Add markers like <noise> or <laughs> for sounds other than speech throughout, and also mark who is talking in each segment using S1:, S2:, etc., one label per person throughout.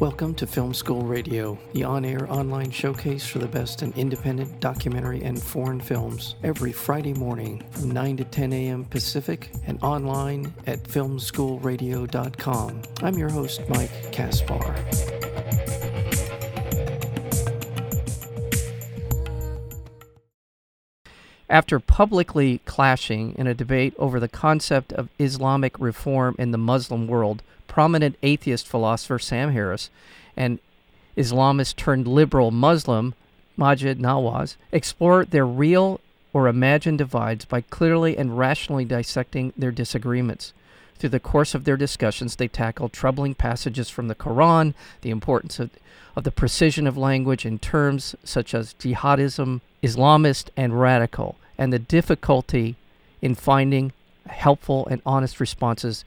S1: Welcome to Film School Radio, the on air online showcase for the best in independent documentary and foreign films, every Friday morning from 9 to 10 a.m. Pacific and online at filmschoolradio.com. I'm your host, Mike Kaspar. After publicly clashing in a debate over the concept of Islamic reform in the Muslim world, prominent atheist philosopher Sam Harris and Islamist turned liberal Muslim Maajid Nawaz explore their real or imagined divides by clearly and rationally dissecting their disagreements. Through the course of their discussions, they tackle troubling passages from the Quran, the importance of, of the precision of language in terms such as jihadism, Islamist, and radical, and the difficulty in finding helpful and honest responses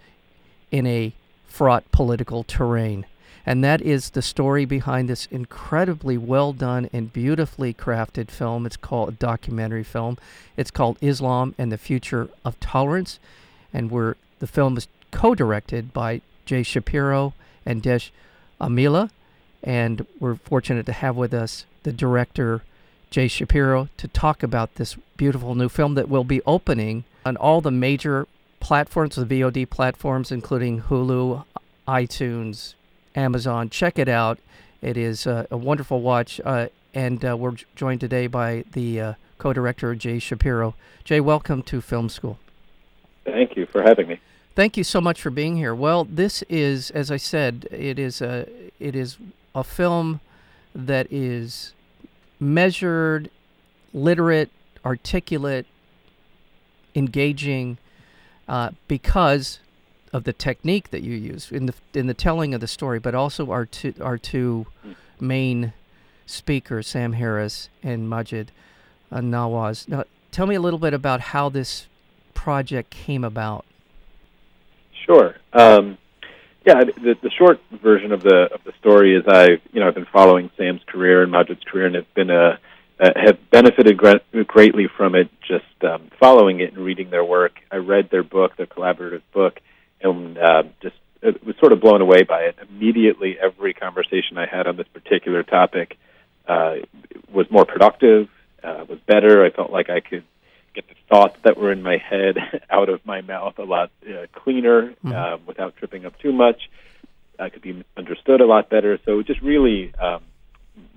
S1: in a fraught political terrain. And that is the story behind this incredibly well done and beautifully crafted film. It's called a documentary film. It's called Islam and the Future of Tolerance. And we're, the film is co directed by Jay Shapiro and Desh Amila. And we're fortunate to have with us the director, Jay Shapiro, to talk about this beautiful new film that will be opening on all the major platforms, the VOD platforms, including Hulu, iTunes, Amazon. Check it out. It is uh, a wonderful watch. Uh, and uh, we're joined today by the uh, co director, Jay Shapiro. Jay, welcome to Film School.
S2: Thank you for having me.
S1: Thank you so much for being here. Well, this is, as I said, it is a, it is a film that is measured, literate, articulate, engaging, uh, because of the technique that you use in the in the telling of the story, but also our two our two main speakers, Sam Harris and Maajid uh, Nawaz. Now, tell me a little bit about how this project came about.
S2: Sure. Um, yeah, the, the short version of the of the story is I you know I've been following Sam's career and Maajid's career, and it's been a uh, have benefited greatly from it just um, following it and reading their work. I read their book, their collaborative book, and uh, just it was sort of blown away by it. Immediately, every conversation I had on this particular topic uh, was more productive, uh, was better. I felt like I could get the thoughts that were in my head <laughs> out of my mouth a lot uh, cleaner mm-hmm. uh, without tripping up too much. I could be understood a lot better. So it just really um,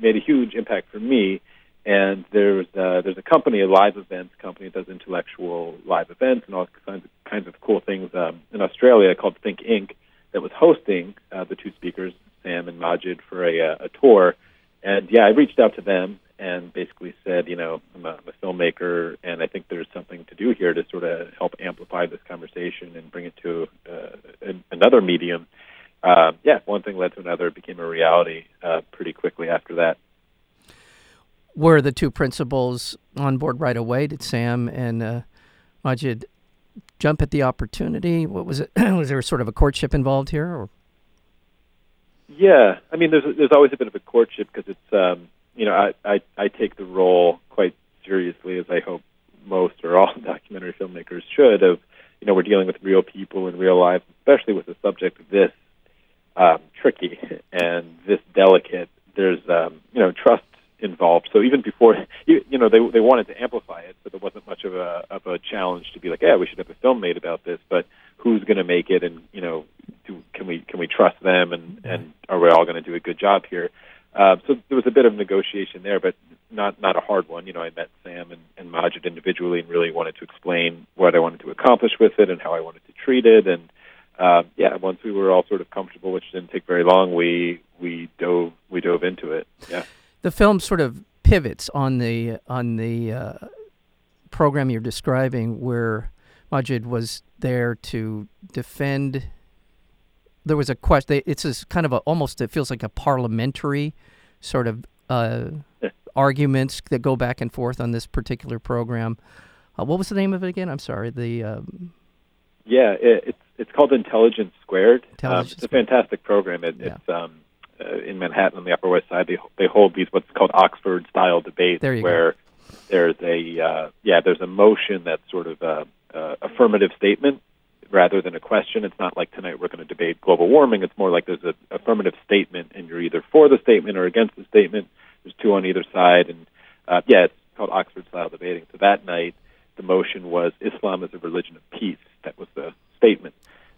S2: made a huge impact for me and there's uh, there's a company, a live events company that does intellectual live events and all kinds of kinds of cool things um, in Australia called Think Inc. that was hosting uh, the two speakers, Sam and Maajid, for a, uh, a tour. And yeah, I reached out to them and basically said, you know, I'm a, I'm a filmmaker, and I think there's something to do here to sort of help amplify this conversation and bring it to uh, another medium. Uh, yeah, one thing led to another. It became a reality uh, pretty quickly after that
S1: were the two principals on board right away? Did Sam and uh, Maajid jump at the opportunity? What was it? <clears throat> was there sort of a courtship involved here? Or?
S2: Yeah, I mean, there's there's always a bit of a courtship because it's um, you know I, I I take the role quite seriously as I hope most or all <laughs> documentary filmmakers should. Of you know we're dealing with real people in real life, especially with a subject this um, tricky and this delicate. There's um, you know trust involved. So even before, <laughs> you, you know, they they wanted to amplify it, but there wasn't much of a of a challenge to be like, yeah, we should have a film made about this. But who's going to make it, and you know, do, can we can we trust them, and and are we all going to do a good job here? Uh, so there was a bit of negotiation there, but not not a hard one. You know, I met Sam and, and Maajid individually and really wanted to explain what I wanted to accomplish with it and how I wanted to treat it. And uh, yeah, once we were all sort of comfortable, which didn't take very long, we we dove we dove into it. Yeah
S1: the film sort of pivots on the on the uh, program you're describing, where Maajid was there to defend. There was a question. It's kind of a almost. It feels like a parliamentary sort of uh, arguments that go back and forth on this particular program. Uh, what was the name of it again? I'm sorry. The um,
S2: yeah, it, it's it's called Intelligence Squared. Intelligence um, it's a fantastic program. It, yeah. It's um, uh, in Manhattan on the Upper West Side, they they hold these what's called Oxford style debates, where
S1: go.
S2: there's a uh, yeah there's a motion that's sort of a, a affirmative statement, rather than a question. It's not like tonight we're going to debate global warming. It's more like there's an affirmative statement, and you're either for the statement or against the statement. There's two on either side, and uh, yeah, it's called Oxford style debating. So that night, the motion was Islam is a religion of peace. That was the statement.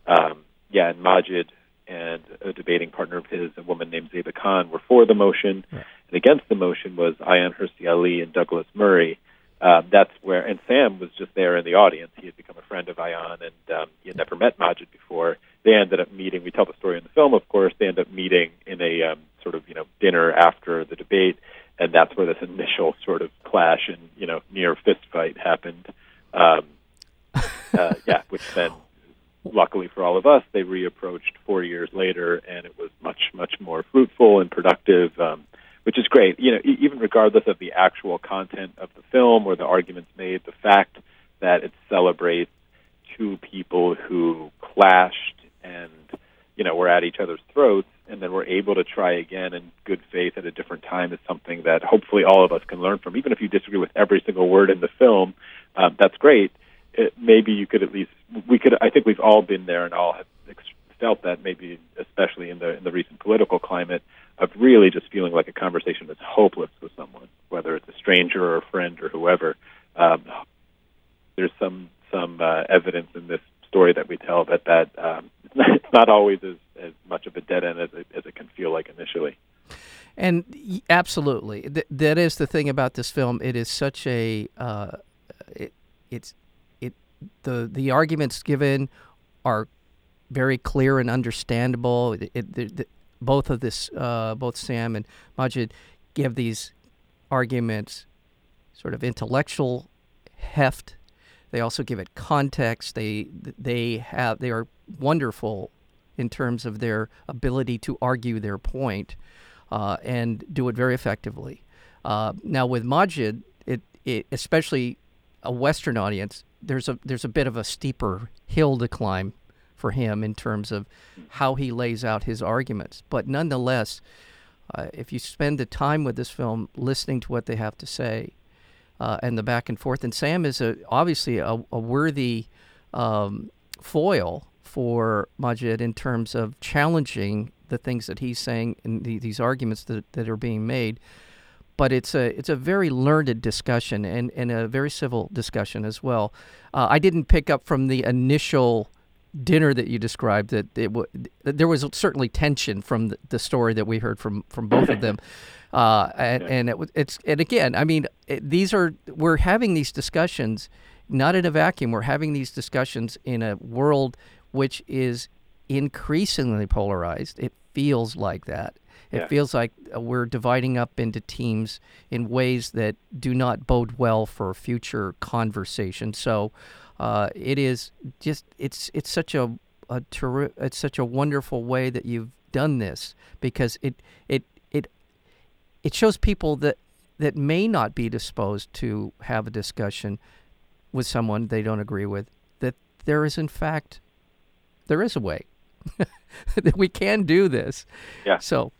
S2: Um, yeah, and Maajid and a debating partner of his, a woman named Zeba Khan, were for the motion,
S1: right.
S2: and against the motion was Ayaan Hirsi Ali and Douglas Murray. Uh, that's where, and Sam was just there in the audience. He had become a friend of Ayaan, and um, he had never met Maajid before. They ended up meeting. We tell the story in the film, of course. They end up meeting in a um, sort of you know dinner after the debate, and that's where this initial sort of clash and you know near fist fight happened. Um, <laughs> uh, yeah, which then luckily for all of us, they reapproached four years later, and it was much, much more fruitful and productive, um, which is great. You know, e- even regardless of the actual content of the film or the arguments made, the fact that it celebrates two people who clashed and you know were at each other's throats, and then were able to try again in good faith at a different time is something that hopefully all of us can learn from. Even if you disagree with every single word in the film, um, that's great. It, maybe you could at least we could. I think we've all been there and all have felt that. Maybe especially in the in the recent political climate of really just feeling like a conversation that's hopeless with someone, whether it's a stranger or a friend or whoever. Um, there's some some uh, evidence in this story that we tell that that um, <laughs> it's not always as, as much of a dead end as it, as it can feel like initially.
S1: And absolutely, Th- that is the thing about this film. It is such a uh, it, it's it the the arguments given are very clear and understandable. It, it, both of this, uh, both Sam and Maajid, give these arguments sort of intellectual heft. They also give it context. They they have they are wonderful in terms of their ability to argue their point uh, and do it very effectively. Uh, now with Maajid, it, it especially a Western audience, there's a there's a bit of a steeper hill to climb for him in terms of how he lays out his arguments. But nonetheless, uh, if you spend the time with this film, listening to what they have to say, uh, and the back and forth, and Sam is a, obviously a, a worthy um, foil for Maajid in terms of challenging the things that he's saying and the, these arguments that, that are being made. But it's a it's a very learned discussion and, and a very civil discussion as well. Uh, I didn't pick up from the initial dinner that you described that it w- there was certainly tension from the, the, story that we heard from from both of them. Uh, and, and it, it's and again, I mean, it, these are we're having these discussions not in a vacuum. We're having these discussions in a world which is increasingly polarized. It feels like that. It
S2: Yeah.
S1: feels like uh, we're dividing up into teams in ways that do not bode well for future conversation. So uh, it is just it's it's such a, a terri- it's such a wonderful way that you've done this because it it it it shows people that that may not be disposed to have a discussion with someone they don't agree with that there is in fact there is a way <laughs> that we can do this.
S2: Yeah.
S1: So,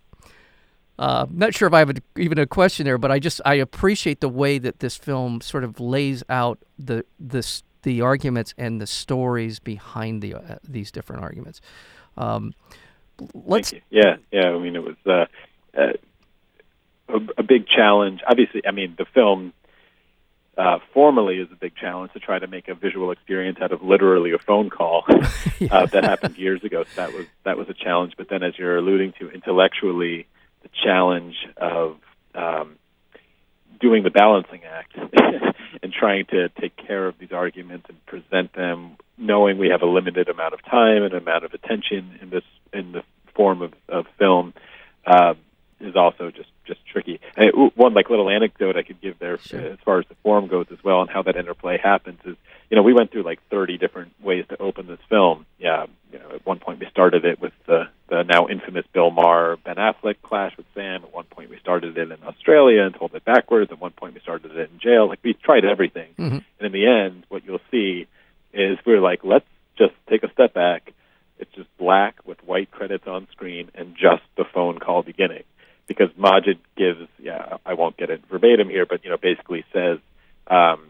S1: uh, not sure if I have a, even a question there, but I just I appreciate the way that this film sort of lays out the the the arguments and the stories behind the uh, these different arguments. Um, let's
S2: yeah yeah. I mean, it was uh, uh, a, a big challenge. Obviously, I mean, the film uh, formally is a big challenge to try to make a visual experience out of literally a phone call <laughs> uh, that happened years ago. So that was that was a challenge. But then, as you're alluding to, intellectually, the challenge of um, doing the balancing act <laughs> and trying to take care of these arguments and present them, knowing we have a limited amount of time and amount of attention in this in the form of, of film, uh, is also just just tricky. And one like little anecdote I could give there
S1: Sure.
S2: as far as the form goes as well, and how that interplay happens is, you know, we went through like 30 different ways to open this film. Yeah, you know, at one point we started it with the the now infamous Bill Maher Ben Affleck clash with Sam. At one point we started it in Australia and told it backwards. At one point we started it in jail. Like we tried everything,
S1: Mhm.
S2: and in the end, what you'll see is we're like, let's just take a step back. It's just black with white credits on screen and just the phone call beginning because Maajid gives, yeah, I won't get it verbatim here, but you know, basically says, um,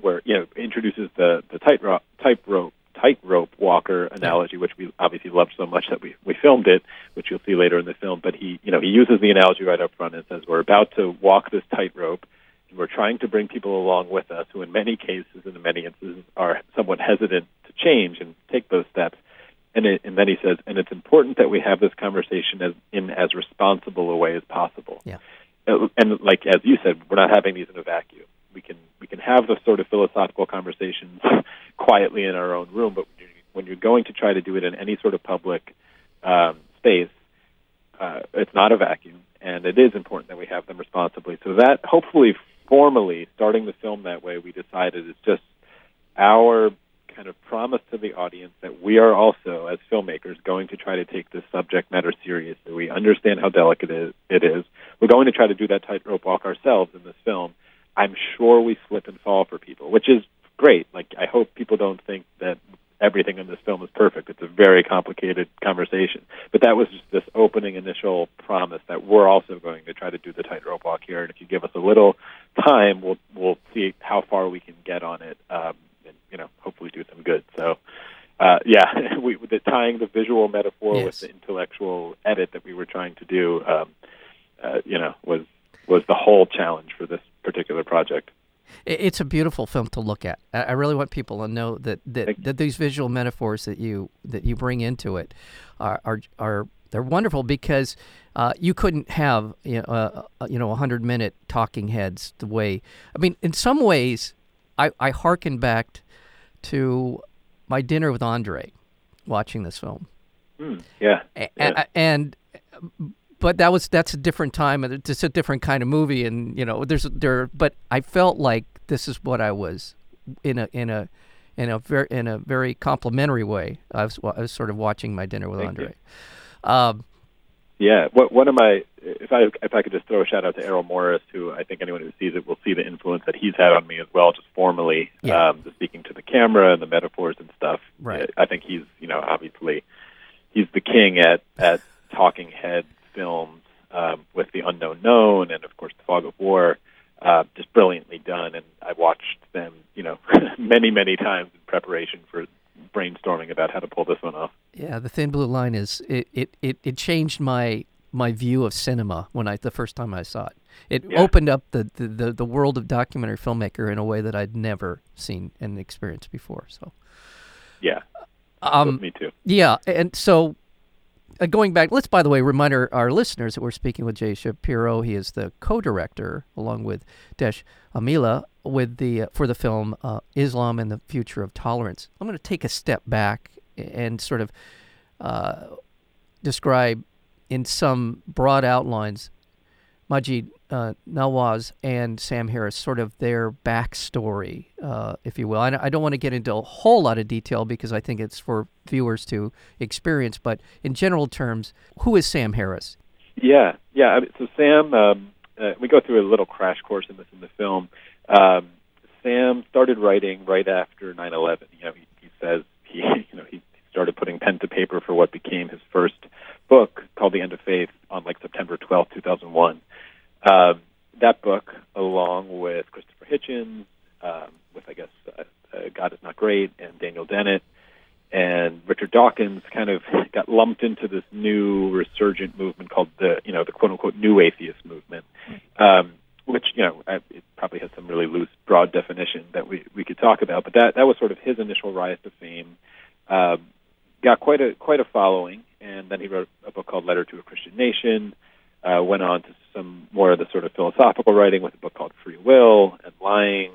S2: where you know introduces the the tightrope tightrope tightrope walker analogy, which we obviously loved so much that we we filmed it, which you'll see later in the film. But he, you know, he uses the analogy right up front and says, "We're about to walk this tightrope." and We're trying to bring people along with us who, in many cases and in many instances, are somewhat hesitant to change and take those steps. And, it, and then he says, and it's important that we have this conversation as, in as responsible a way as possible.
S1: Yeah.
S2: And like as you said, we're not having these in a vacuum. We can we can have the sort of philosophical conversations <laughs> quietly in our own room, but when you're, when you're going to try to do it in any sort of public um, space, uh, it's not a vacuum, and it is important that we have them responsibly. So that hopefully formally starting the film that way, we decided it's just our kind of promise to the audience that we are also, as filmmakers, going to try to take this subject matter seriously. We understand how delicate it is. We're going to try to do that tightrope walk ourselves in this film. I'm sure we slip and fall for people, which is great. Like I hope people don't think that everything in this film is perfect. It's a very complicated conversation. But that was just this opening initial promise that we're also going to try to do the tightrope walk here. And if you give us a little time, we'll we'll see how far we can get on it. Um, you know, hopefully do some good. So. Uh, yeah, <laughs> we, the, tying the visual metaphor
S1: Yes.
S2: with the intellectual edit that we were trying to do, um, uh, you know, was was the whole challenge for this particular project.
S1: It's a beautiful film to look at. I really want people to know that that, that these visual metaphors that you that you bring into it are are, are they're wonderful because uh, you couldn't have you know, uh, uh, you know a hundred minute talking heads the way I mean in some ways I I hearken back to my dinner with Andre watching this film
S2: Hmm. Yeah,
S1: A-
S2: Yeah.
S1: a- and but that was that's a different time and it's a different kind of movie and you know there's there but I felt like this is what I was in a in a in a very in a very complimentary way I was I was sort of watching my dinner with
S2: Thank
S1: Andre um,
S2: yeah. What one of my if I if I could just throw a shout out to Errol Morris, who I think anyone who sees it will see the influence that he's had on me as well, just formally,
S1: Yeah.
S2: um, just speaking to the camera and the metaphors and stuff.
S1: Right.
S2: I think he's you know obviously he's the king at at talking head films um, with the unknown known and of course the fog of war. Uh, just brilliantly done, and I watched them, you know, <laughs> many, many times in preparation for brainstorming about how to pull this one off.
S1: yeah the thin blue line is it, it, it, it changed my my view of cinema when I the first time I saw it it
S2: Yeah.
S1: opened up the, the, the, the world of documentary filmmaker in a way that I'd never seen and experienced before so
S2: Yeah,
S1: um,
S2: me too.
S1: Yeah, and so uh, going back, let's by the way remind our, our listeners that we're speaking with Jay Shapiro. He is the co-director along with Desh Amila with the uh, for the film uh, Islam and the Future of Tolerance. I'm going to take a step back and sort of uh, describe in some broad outlines Maajid uh, Nawaz and Sam Harris, sort of their backstory, uh, if you will. I, I don't want to get into a whole lot of detail because I think it's for viewers to experience, but in general terms, who is Sam Harris?
S2: Yeah, yeah. So Sam, um, uh, we go through a little crash course in this in the film. Um, Sam started writing right after 9/11. You know, he, he says he, <laughs> you know, he started putting pen to paper for what became his first book called The End of Faith on like September 12, 2001. Um, that book, along with Christopher Hitchens, um, with I guess uh, uh, God is Not Great, and Daniel Dennett, and Richard Dawkins, kind of <laughs> got lumped into this new resurgent movement called the you know the quote unquote new atheist movement, um, which you know it probably has some really loose, broad definition that we we could talk about. But that that was sort of his initial rise to fame. Um, got quite a quite a following, and then he wrote a book called Letter to a Christian Nation. Uh, went on to some more of the sort of philosophical writing with a book called Free Will and Lying,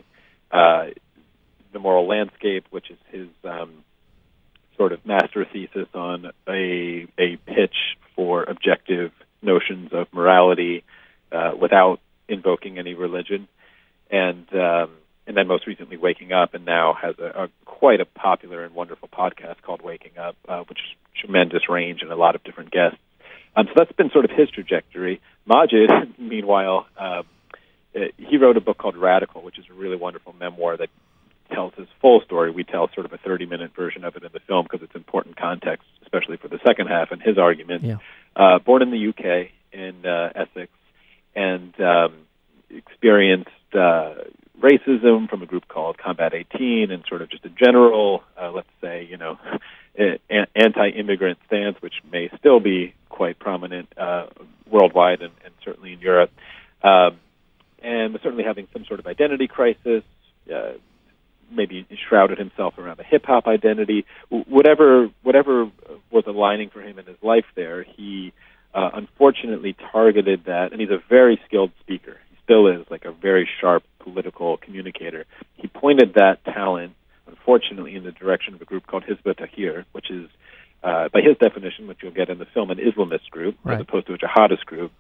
S2: uh, The Moral Landscape, which is his um, sort of master thesis on a a pitch for objective notions of morality uh, without invoking any religion, and um, and then most recently Waking Up, and now has a, a quite a popular and wonderful podcast called Waking Up, uh, which is tremendous range and a lot of different guests. Um, so that's been sort of his trajectory. Maajid, <laughs> meanwhile, um, uh, he wrote a book called Radical, which is a really wonderful memoir that tells his full story. We tell sort of a 30 minute version of it in the film because it's important context, especially for the second half and his argument.
S1: Yeah.
S2: Uh, born in the UK in uh, Essex and um, experienced uh, racism from a group called Combat 18, and sort of just a general, uh, let's say, you know, <laughs> anti-immigrant stance, which may still be quite prominent uh, worldwide and, and certainly in Europe, um, and certainly having some sort of identity crisis. Uh, maybe shrouded himself around a hip hop identity. Whatever whatever was aligning for him in his life there, he uh, unfortunately targeted that, and he's a very skilled speaker. Still is like a very sharp political communicator. He pointed that talent, unfortunately, in the direction of a group called Hizb ut-Tahrir, which is, uh, by his definition, which you'll get in the film, an Islamist group
S1: right.
S2: as opposed to a jihadist group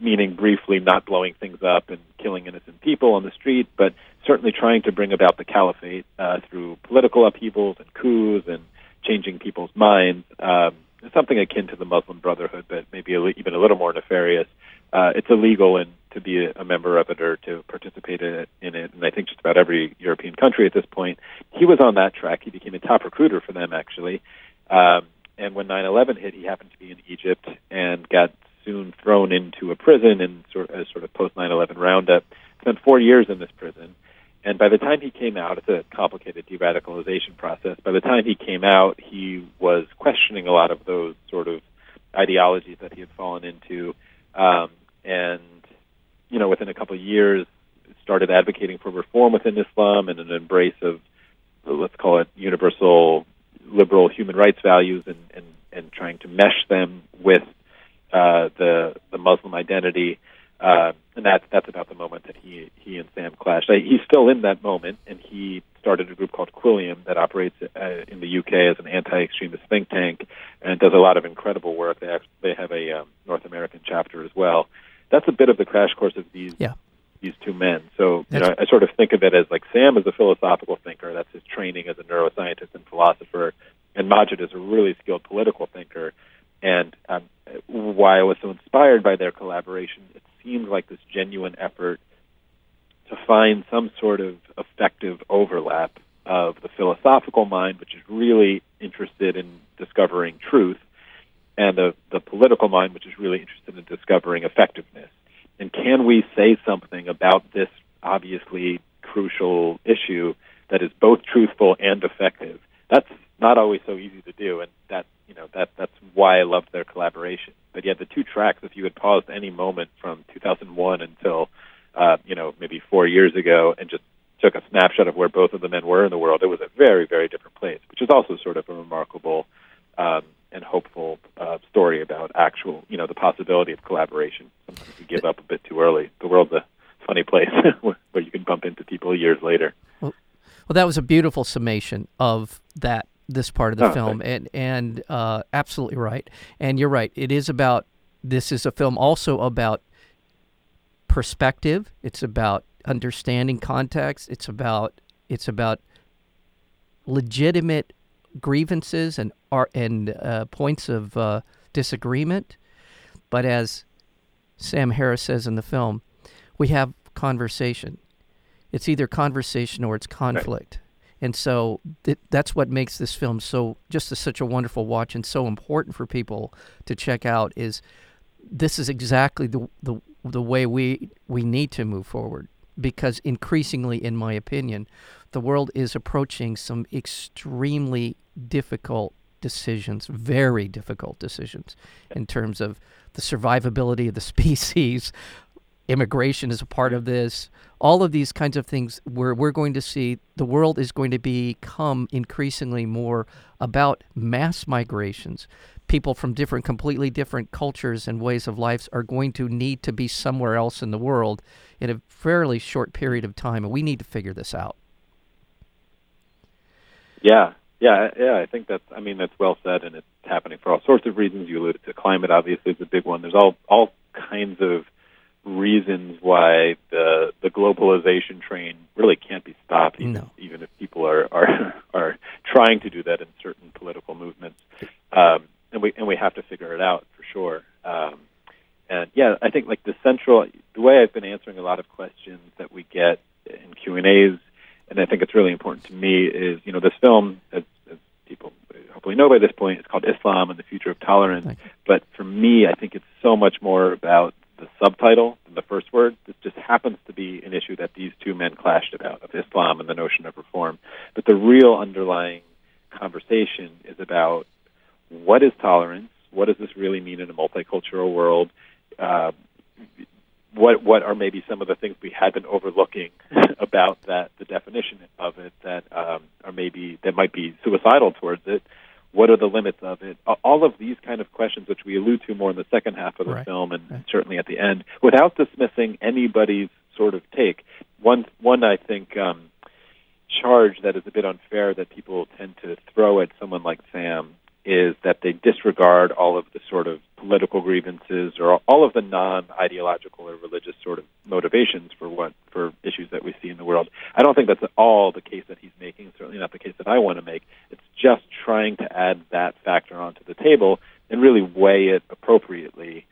S2: meaning briefly not blowing things up and killing innocent people on the street, but certainly trying to bring about the caliphate uh, through political upheavals and coups and changing people's minds. Um, something akin to the Muslim Brotherhood, but maybe a, even a little more nefarious. Uh, it's illegal and to be a, a member of it or to participate in it, and I think just about every European country at this point. He was on that track. He became a top recruiter for them, actually. Um, and when 9/11 hit, he happened to be in Egypt and got soon thrown into a prison in sort of, sort of post 9/11 roundup. Spent four years in this prison, and by the time he came out, it's a complicated de-radicalization process. By the time he came out, he was questioning a lot of those sort of ideologies that he had fallen into, um, and you know, within a couple of years, started advocating for reform within Islam and an embrace of let's call it universal liberal human rights values and, and, and trying to mesh them with uh, the the Muslim identity, uh, and that's that's about the moment that he he and Sam clashed. He's still in that moment, and he started a group called Quilliam that operates uh, in the UK as an anti-extremist think tank and does a lot of incredible work. They actually, they have a um, North American chapter as well. That's a bit of the crash course of these
S1: yeah.
S2: these two men. So you know, I sort of think of it as like Sam is a philosophical thinker. That's his training as a neuroscientist and philosopher, and Maajid is a really skilled political thinker. And um, why I was so inspired by their collaboration, it seemed like this genuine effort to find some sort of effective overlap of the philosophical mind, which is really interested in discovering truth, and the, the political mind, which is really interested in discovering effectiveness. And can we say something about this obviously crucial issue that is both truthful and effective? That's not always so easy to do, and that you know that that's why I loved their collaboration. But yeah, the two tracks, if you had paused any moment from 2001 until uh, you know maybe four years ago and just took a snapshot of where both of the men were in the world, it was a very very different place, which is also sort of a remarkable um, and hopeful story about actual you know the possibility of collaboration. Sometimes we give up a bit too early. The world's a funny place <laughs> where you can bump into people years later.
S1: Well, well, that was a beautiful summation of that this part of the
S2: oh,
S1: film, and and uh, absolutely right. And you're right. It is about this is a film also about perspective. It's about understanding context. It's about it's about legitimate grievances and are and uh, points of uh, disagreement. But as Sam Harris says in the film, we have conversation. It's either conversation or it's conflict. Right. And so th- that's what makes this film so just a, such a wonderful watch and so important for people to check out is this is exactly the, the the way we we need to move forward because increasingly in my opinion the world is approaching some extremely difficult decisions very difficult decisions in terms of the survivability of the <laughs> species immigration is a part of this all of these kinds of things where we're going to see the world is going to become increasingly more about mass migrations. People from different, completely different cultures and ways of life are going to need to be somewhere else in the world in a fairly short period of time, and we need to figure this out.
S2: Yeah, yeah, yeah. I think that's. I mean, that's well said, and it's happening for all sorts of reasons. You alluded to climate, obviously, is a big one. There's all all kinds of reasons why the the globalization train really can't be stopped, even,
S1: no.
S2: even if people are, are <laughs> are trying to do that in certain political movements. Um, and we and we have to figure it out for sure. Um, and yeah, I think like the central the way I've been answering a lot of questions that we get in Q and A's, and I think it's really important to me is you know this film as, as people hopefully know by this point, it's called Islam and the Future of Tolerance. But for me, I think it's so much more about the subtitle than the first word. This just happens to be an issue that these two men clashed about of Islam and the notion of reform. But the real underlying conversation is about what is tolerance? What does this really mean in a multicultural world? Uh, what what are maybe some of the things we had been overlooking <laughs> about that the definition of it that um, are maybe that might be suicidal towards it? What are the limits of it? All of these kind of questions, which we allude to more in the second half of the
S1: right.
S2: film and
S1: right.
S2: certainly at the end, without dismissing anybody's sort of take. One one I think um, charge that is a bit unfair that people tend to throw at someone like Sam is that they disregard all of the sort of political grievances or all of the non-ideological or religious sort of motivations for what for issues that we see in the world. I don't think that's at all the case that he's making. Certainly not the case that I want to make. It's just trying to add that factor onto the table and really weigh it appropriately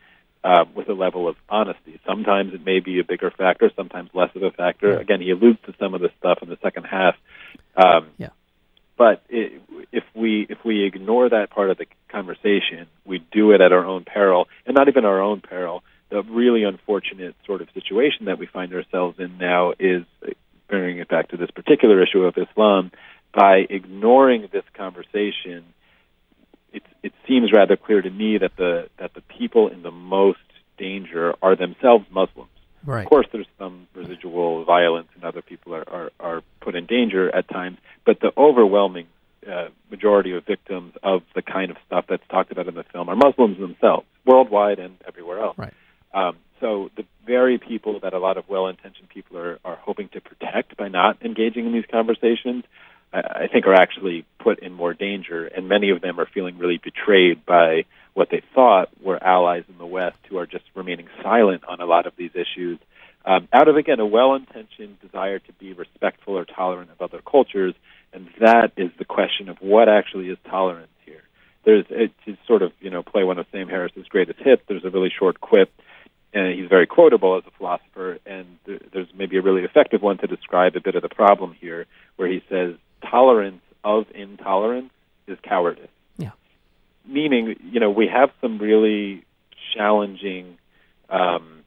S2: uh, with a level of honesty. Sometimes it may be a bigger factor, sometimes less of a factor. Again, he alludes to some of this stuff in the second half. Um,
S1: Yeah.
S2: But it, if we if we ignore that part of the conversation, we do it at our own peril, and not even our own peril. The really unfortunate sort of situation that we find ourselves in now is uh, bringing it back to this particular issue of Islam. By ignoring this conversation, it, it seems rather clear to me that the that the people in the most danger are themselves Muslims.
S1: Right.
S2: Of course, there's some residual violence, and other people are, are, are put in danger at times. But the overwhelming uh, majority of victims of the kind of stuff that's talked about in the film are Muslims themselves, worldwide and everywhere else.
S1: Right.
S2: Um, so the very people that a lot of well-intentioned people are, are hoping to protect by not engaging in these conversations, I, think are actually put in more danger, and many of them are feeling really betrayed by what they thought were allies in the West who are just remaining silent on a lot of these issues. Um, out of again a well-intentioned desire to be respectful or tolerant of other cultures, and that is the question of what actually is tolerance here. There's it, to sort of you know play one of Sam Harris's greatest hits. There's a really short quip, and he's very quotable as a philosopher. And th- there's maybe a really effective one to describe a bit of the problem here, where he says tolerance of intolerance is cowardice.
S1: Yeah.
S2: Meaning, you know, we have some really challenging um,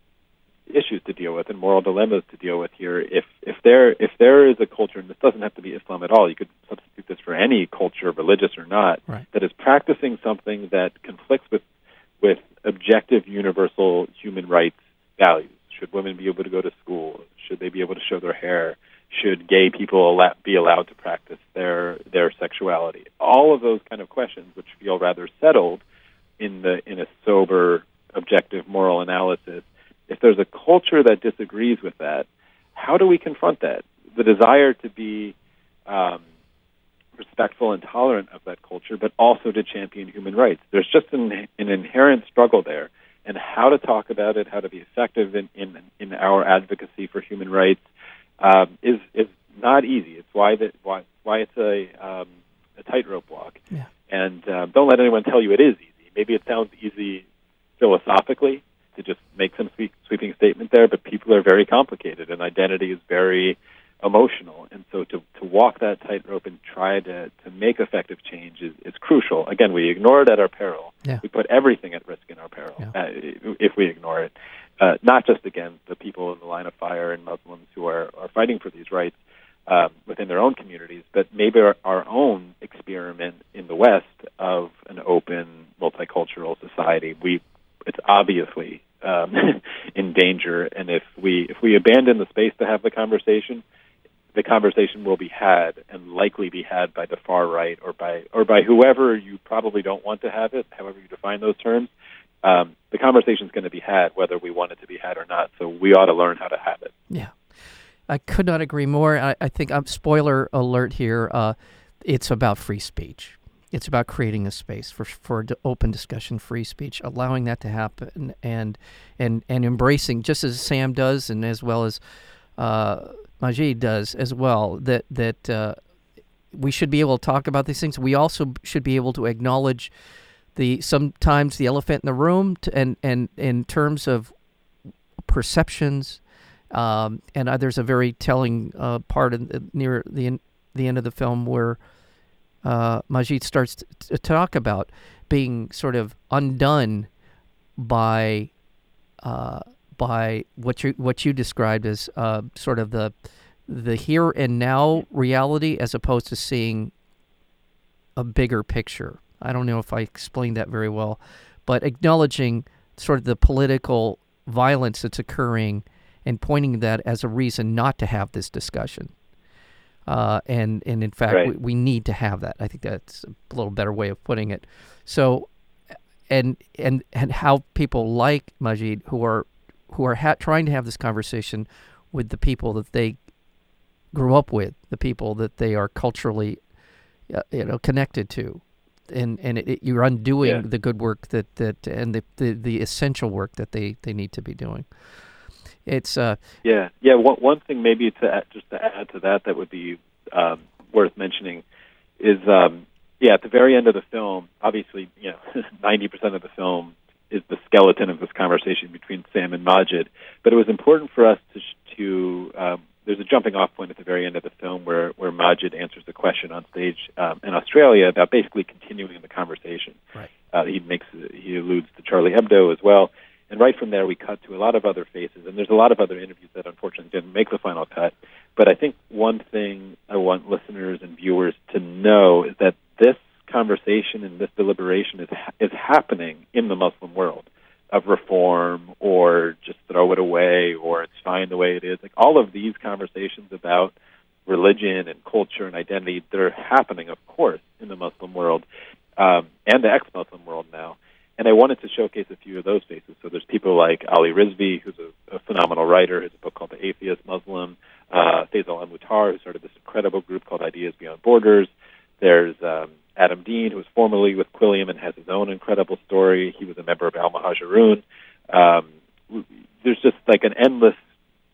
S2: issues to deal with and moral dilemmas to deal with here. If if there if there is a culture, and this doesn't have to be Islam at all, you could substitute this for any culture, religious or not,
S1: Right.
S2: that is practicing something that conflicts with with objective, universal human rights values. Should women be able to go to school? Should they be able to show their hair? Should gay people be allowed to practice their their sexuality? All of those kind of questions, which feel rather settled in the in a sober, objective moral analysis. If there's a culture that disagrees with that, how do we confront that? The desire to be um, respectful and tolerant of that culture, but also to champion human rights. There's just an, an inherent struggle there, and how to talk about it, how to be effective in in, in our advocacy for human rights um, is is not easy. It's why that why why it's a um, a tightrope walk.
S1: Yeah.
S2: And uh, don't let anyone tell you it is easy. Maybe it sounds easy philosophically to just make some sweep, sweeping statement there, but people are very complicated, and identity is very emotional. And so to, to walk that tightrope and try to, to make effective change is, is crucial. Again, we ignore it at our peril.
S1: Yeah.
S2: We put everything at risk in our peril
S1: Yeah.
S2: uh, if we ignore it. Uh, not just, again, the people in the line of fire and Muslims who are, are fighting for these rights um, within their own communities, but maybe our, our own experiment in the West of an open, multicultural society. We, it's obviously um, <laughs> in danger, and if we if we abandon the space to have the conversation, the conversation will be had and likely be had by the far right or by or by whoever you probably don't want to have it, however you define those terms. Um, the conversation is going to be had whether we want it to be had or not. So we ought to learn how to have it.
S1: Yeah. I could not agree more. I, I think, um, spoiler alert here, uh, it's about free speech. It's about creating a space for for open discussion, free speech, allowing that to happen, and and and embracing, just as Sam does, and as well as uh, Maajid does as well. That that uh, we should be able to talk about these things. We also should be able to acknowledge the sometimes the elephant in the room, to, and and in terms of perceptions. Um, and uh, there's a very telling uh, part in the, near the en- the end of the film where uh, Maajid starts to, to talk about being sort of undone by uh, by what you what you described as uh, sort of the the here and now reality as opposed to seeing a bigger picture. I don't know if I explained that very well, but acknowledging sort of the political violence that's occurring and pointing that as a reason not to have this discussion. Uh, and and in fact,
S2: Right.
S1: we, we need to have that. I think that's a little better way of putting it. So, and and and how people like Maajid who are who are ha- trying to have this conversation with the people that they grew up with, the people that they are culturally, uh, you know, connected to, and and it, it, you're undoing
S2: Yeah.
S1: the good work that that and the, the the essential work that they they need to be doing. It's uh
S2: Yeah, yeah. One one thing maybe to add, just to add to that that would be um, worth mentioning is um, yeah at the very end of the film, obviously you know <laughs> ninety percent of the film is the skeleton of this conversation between Sam and Maajid, but it was important for us to to um, there's a jumping off point at the very end of the film where where Maajid answers the question on stage um, in Australia about basically continuing the conversation.
S1: Right.
S2: Uh, he makes he alludes to Charlie Hebdo as well. And right from there, we cut to a lot of other faces, and there's a lot of other interviews that unfortunately didn't make the final cut. But I think one thing I want listeners and viewers to know is that this conversation and this deliberation is is happening in the Muslim world of reform or just throw it away or it's fine the way it is. Like all of these conversations about religion and culture and identity, they're happening, of course, in the Muslim world um, and the ex-Muslim world now. And I wanted to showcase a few of those faces. So there's people like Ali Rizvi, who's a, a phenomenal writer. Has a book called The Atheist Muslim. Uh, Faisal Al-Mutar, who started this incredible group called Ideas Beyond Borders. There's um, Adam Deen, who was formerly with Quilliam and has his own incredible story. He was a member of Al Muhajirun. Um, there's just like an endless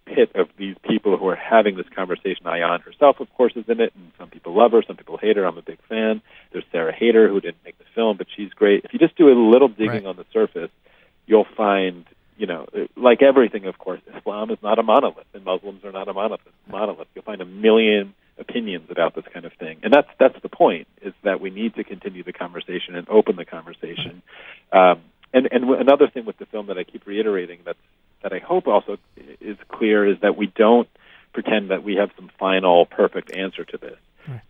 S2: pit of these people who are having this conversation. Ayaan herself, of course, is in it, and some people love her, some people hate her. I'm a big fan. There's Sarah Haider, who didn't make the film, but she's great. If you just do a little digging
S1: Right.
S2: on the surface, you'll find, you know, like everything, of course, Islam is not a monolith, and Muslims are not a monolith. Monolith. You'll find a million opinions about this kind of thing, and that's that's the point. Is that we need to continue the conversation and open the conversation. Um, and and w- another thing with the film that I keep reiterating that's that I hope also is clear is that we don't pretend that we have some final perfect answer to this.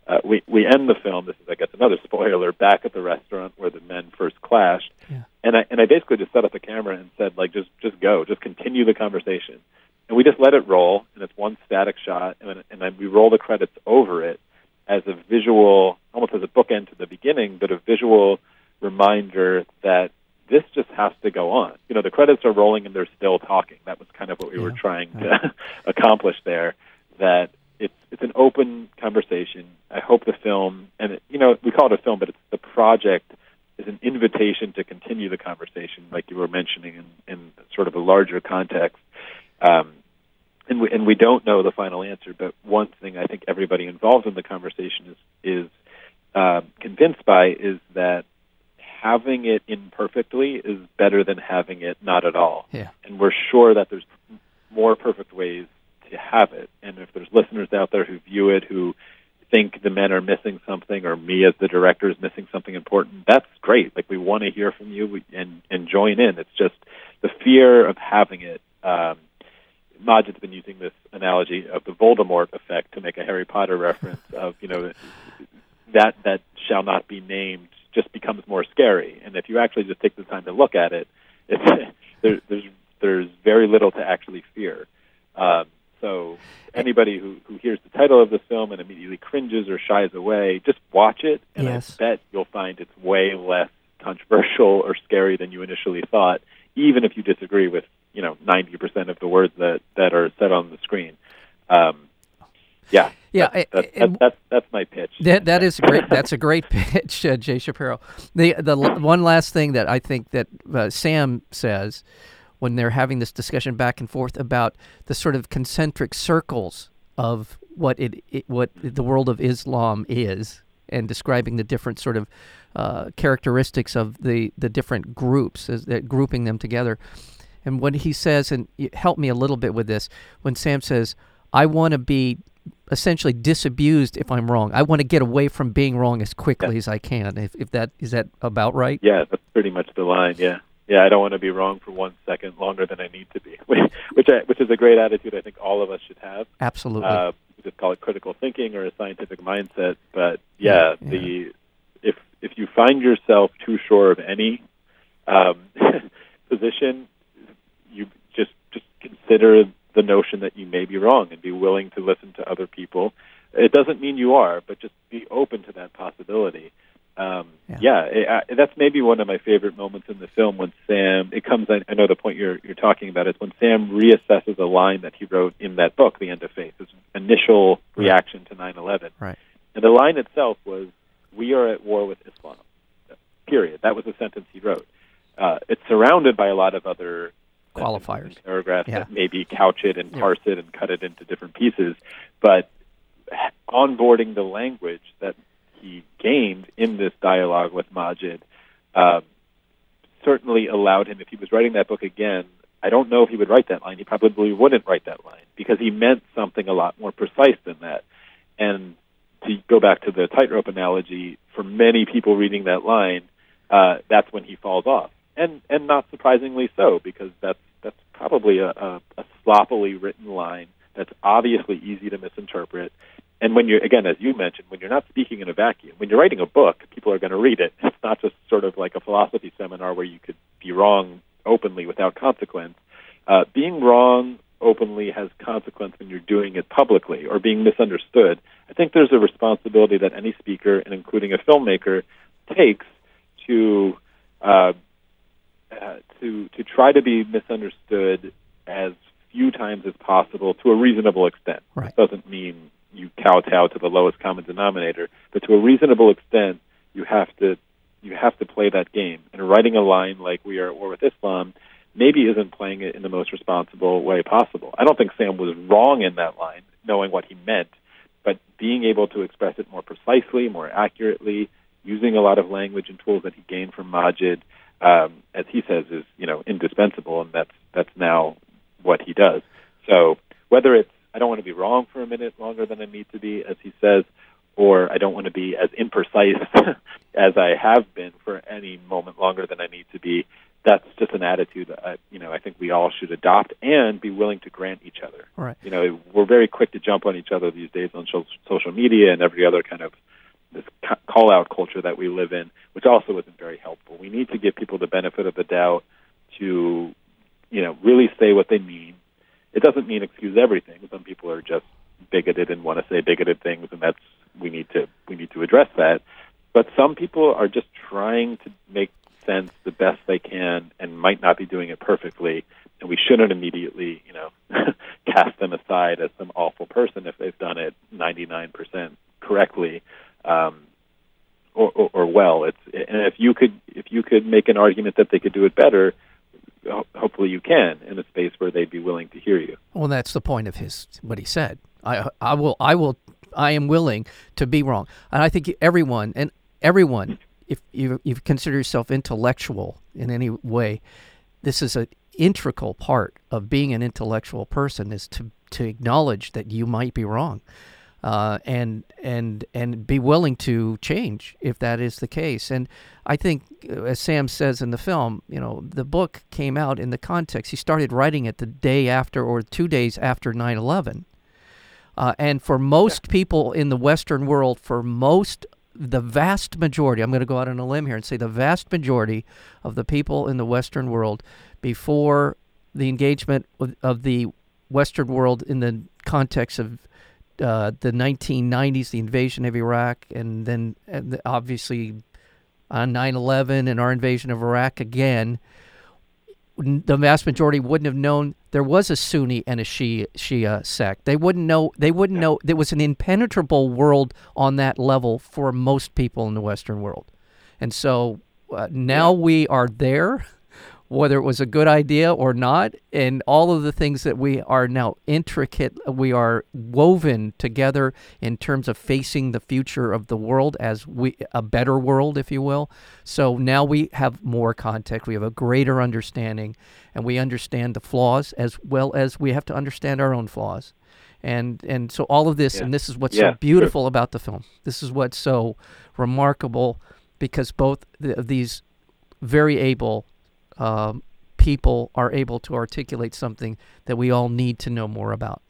S2: Uh, we we end the film. This is, I guess, another spoiler. Back at the restaurant where the men first clashed,
S1: Yeah.
S2: and I and I basically just set up the camera and said, like, just just go, just continue the conversation, and we just let it roll, and it's one static shot, and then, and then we roll the credits over it as a visual, almost as a bookend to the beginning, but a visual reminder that this just has to go on. You know, the credits are rolling and they're still talking. That was kind of what we were trying to <laughs> accomplish there. That it's it's an open conversation. I hope the film, and it, you know, we call it a film, but it's the project is an invitation to continue the conversation, like you were mentioning in, in sort of a larger context. Um, and we, and we don't know the final answer, but one thing I think everybody involved in the conversation is is uh, convinced by is that having it imperfectly is better than having it not at all.
S1: Yeah.
S2: And we're sure that there's more perfect ways to have it. And if there's listeners out there who view it who think the men are missing something or me as the director is missing something important, that's great. Like we want to hear from you and and join in. It's just the fear of having it. Um, Maajid's been using this analogy of the Voldemort effect to make a Harry Potter reference <laughs> of you know that that shall not be named just becomes more scary. And if you actually just take the time to look at it, <laughs> it's, there, there's there's very little to actually fear. Um, so anybody who, who hears the title of the film and immediately cringes or shies away, just watch it, and
S1: Yes.
S2: I bet you'll find it's way less controversial or scary than you initially thought, even if you disagree with you know ninety percent of the words that that are said on the screen. Um, yeah,
S1: Yeah,
S2: that's, that's, that's, that's, that's my pitch.
S1: That that is great. That's a great <laughs> pitch, uh, Jay Shapiro. The the one last thing that I think that uh, Sam says when they're having this discussion back and forth about the sort of concentric circles of what it, it what the world of Islam is, and describing the different sort of uh, characteristics of the the different groups, as that grouping them together. And when he says, and help me a little bit with this, when Sam says, "I want to be essentially disabused if I'm wrong. I want to get away from being wrong as quickly as I can." If, if that is that about right?
S2: Yeah, that's pretty much the line. Yeah. yeah, I don't want to be wrong for one second longer than I need to be, <laughs> which I, which is a great attitude I think all of us should have.
S1: Absolutely.
S2: Uh, just call it critical thinking or a scientific mindset, but yeah,
S1: Yeah, yeah.
S2: the if if you find yourself too sure of any um, <laughs> position, you just just consider the notion that you may be wrong and be willing to listen to other people. It doesn't mean you are, but just be open to that possibility. Um,
S1: Yeah.
S2: yeah, it, I, that's maybe one of my favorite moments in the film when Sam. It comes. I, I know the point you're you're talking about is when Sam reassesses a line that he wrote in that book, The End of Faith, his initial
S1: Right.
S2: reaction to 9/11.
S1: Right.
S2: And the line itself was, "We are at war with Islam." Period. That was the sentence he wrote. Uh, it's surrounded by a lot of other
S1: Qualifiers.
S2: paragraphs
S1: Yeah.
S2: that maybe couch it and
S1: Yeah.
S2: parse it and cut it into different pieces, but onboarding the language that he gained in this dialogue with Maajid um, certainly allowed him, if he was writing that book again, I don't know if he would write that line. He probably wouldn't write that line because he meant something a lot more precise than that. And to go back to the tightrope analogy, for many people reading that line, uh, that's when he falls off, and and not surprisingly so, because that's probably a, a, a sloppily written line that's obviously easy to misinterpret. And when you're again, as you mentioned, when you're not speaking in a vacuum, when you're writing a book, people are going to read it. <laughs> It's not just sort of like a philosophy seminar where you could be wrong openly without consequence. Uh, being wrong openly has consequence when you're doing it publicly or being misunderstood. I think there's a responsibility that any speaker, and including a filmmaker, takes to uh, uh, to to try to be misunderstood as few times as possible to a reasonable extent.
S1: Right.
S2: This doesn't mean you kowtow to the lowest common denominator, but to a reasonable extent, you have to you have to play that game. And writing a line like "We are at war with Islam" maybe isn't playing it in the most responsible way possible. I don't think Sam was wrong in that line, knowing what he meant, but being able to express it more precisely, more accurately, using a lot of language and tools that he gained from Maajid, um, as he says, is you know indispensable, and that's that's now what he does. So whether it's I don't want to be wrong for a minute longer than I need to be, as he says, or I don't want to be as imprecise <laughs> as I have been for any moment longer than I need to be. That's just an attitude that I, you know I think we all should adopt and be willing to grant each other.
S1: Right.
S2: You know, we're very quick to jump on each other these days on social media and every other kind of this call out culture that we live in, which also isn't very helpful. We need to give people the benefit of the doubt to, you know, really say what they mean. It doesn't mean excuse everything. Some people are just bigoted and want to say bigoted things, and that's we need to we need to address that. But some people are just trying to make sense the best they can and might not be doing it perfectly, and we shouldn't immediately, you know, <laughs> cast them aside as some awful person if they've done it 99% correctly um, or, or, or well. It's and if you could if you could make an argument that they could do it better, ho- hopefully you can in a space where they'd be willing to hear you.
S1: Well, that's the point of his what he said. I I will I will I am willing to be wrong, and I think everyone and everyone, if you you consider yourself intellectual in any way, this is an integral part of being an intellectual person is to to acknowledge that you might be wrong. Uh, and and and be willing to change if that is the case. And I think, uh, as Sam says in the film, you know, the book came out in the context. He started writing it the day after or two days after 9/11. Uh, and for most people in the Western world, for most, the vast majority, I'm going to go out on a limb here and say the vast majority of the people in the Western world, before the engagement of, of the Western world in the context of uh, the 1990s, the invasion of Iraq, and then and obviously on 9/11 and our invasion of Iraq again, the vast majority wouldn't have known there was a Sunni and a Shia, Shia sect. They wouldn't know. They wouldn't know. There was an impenetrable world on that level for most people in the Western world, and so uh, now we are there. Whether it was a good idea or not, and all of the things that we are now intricate, we are woven together in terms of facing the future of the world as we a better world, if you will. So now we have more context, we have a greater understanding, and we understand the flaws as well as we have to understand our own flaws. And and so all of this,
S2: Yeah.
S1: and this is what's
S2: Yeah,
S1: so
S2: sure.
S1: beautiful about the film. This is what's so remarkable because both th- of these very able um, people are able to articulate something that we all need to know more about.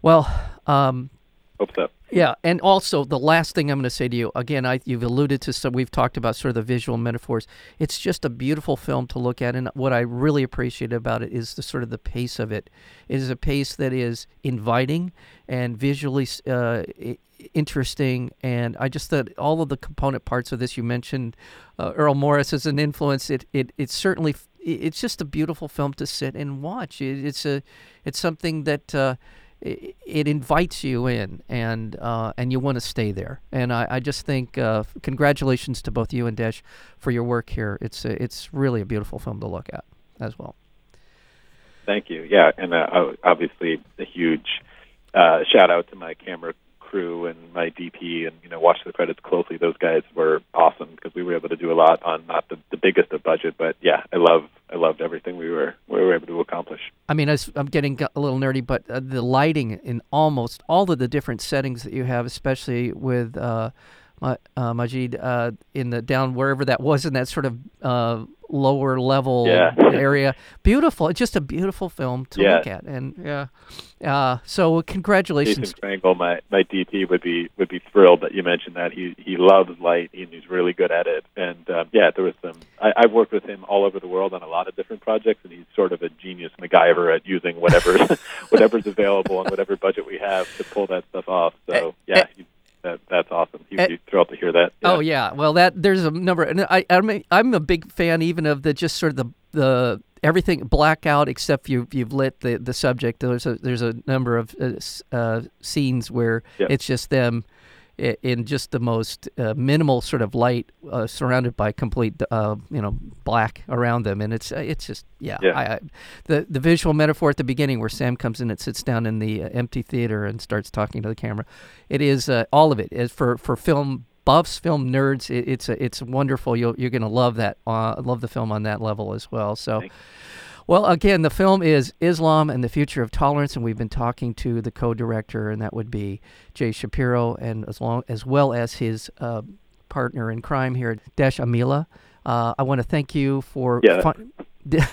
S1: Well, um,
S2: hope so.
S1: Yeah, and also the last thing I'm going to say to you again, I, you've alluded to some. We've talked about sort of the visual metaphors. It's just a beautiful film to look at, and what I really appreciate about it is the sort of the pace of it. It is a pace that is inviting and visually uh, interesting, and I just thought all of the component parts of this you mentioned, uh, Errol Morris as an influence. It it it's certainly it's just a beautiful film to sit and watch. It, it's a it's something that. Uh, it, it invites you in and uh, and you want to stay there. And I, I just think uh, congratulations to both you and Desh for your work here. It's a, it's really a beautiful film to look at as well.
S2: Thank you. Yeah, and uh, obviously a huge uh, shout out to my camera crew and my DP and you know watch the credits closely. Those guys were awesome because we were able to do a lot on not the, the biggest of budget, but yeah, I love I loved everything we were we were able to accomplish.
S1: I mean, I'm getting a little nerdy, but uh, the lighting in almost all of the different settings that you have, especially with uh, uh, Maajid uh, in the down wherever that was in that sort of uh, lower level
S2: yeah. <laughs>
S1: area. Beautiful. It's just a beautiful film to
S2: yeah.
S1: look at, and yeah. Uh, so congratulations,
S2: Jason Strangle, my my DP would be would be thrilled that you mentioned that. He he loves light and he's really good at it. And um, yeah, there was some. I, I've worked with him all over the world on a lot of different projects, and he's sort of a genius MacGyver at using whatever <laughs> whatever's available and whatever budget we have to pull that stuff off. So yeah. He, that, that's awesome. He'd be thrilled to hear that.
S1: Yeah. Oh yeah, well that there's a number, and I I'm a, I'm a big fan even of the just sort of the the everything blackout except you you've lit the the subject. There's a there's a number of uh, uh, scenes where
S2: yep.
S1: it's just them in just the most uh, minimal sort of light, uh, surrounded by complete, uh, you know, black around them, and it's uh, it's just yeah.
S2: yeah.
S1: I, I, the the visual metaphor at the beginning, where Sam comes in and sits down in the uh, empty theater and starts talking to the camera, it is uh, all of it is for for film buffs, film nerds. It, it's a, it's wonderful. You'll, you're going to love that. love the film on that level as well. So.
S2: Thanks.
S1: Well, again, the film is Islam and the Future of Tolerance, and we've been talking to the co-director, and that would be Jay Shapiro, and as long as well as his uh, partner in crime here, Desh Amila. Uh, I want to thank you for.
S2: Yeah.
S1: Fi-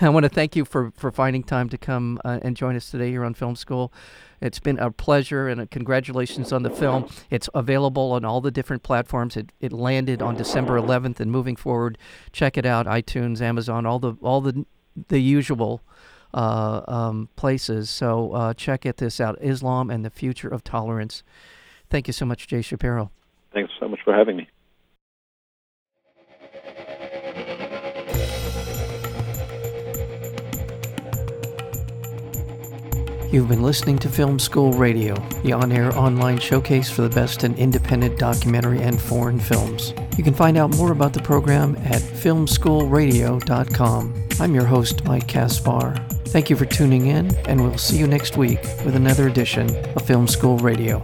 S1: <laughs> I want to thank you for, for finding time to come uh, and join us today here on Film School. It's been a pleasure and a congratulations on the film. It's available on all the different platforms. It, it landed on December 11th and moving forward, check it out iTunes, Amazon, all the all the the usual uh, um, places. So uh, check it this out: Islam and the Future of Tolerance. Thank you so much, Jay Shapiro.
S2: Thanks so much for having me.
S1: You've been listening to Film School Radio, the on air online showcase for the best in independent documentary and foreign films. You can find out more about the program at filmschoolradio.com. I'm your host, Mike Kaspar. Thank you for tuning in, and we'll see you next week with another edition of Film School Radio.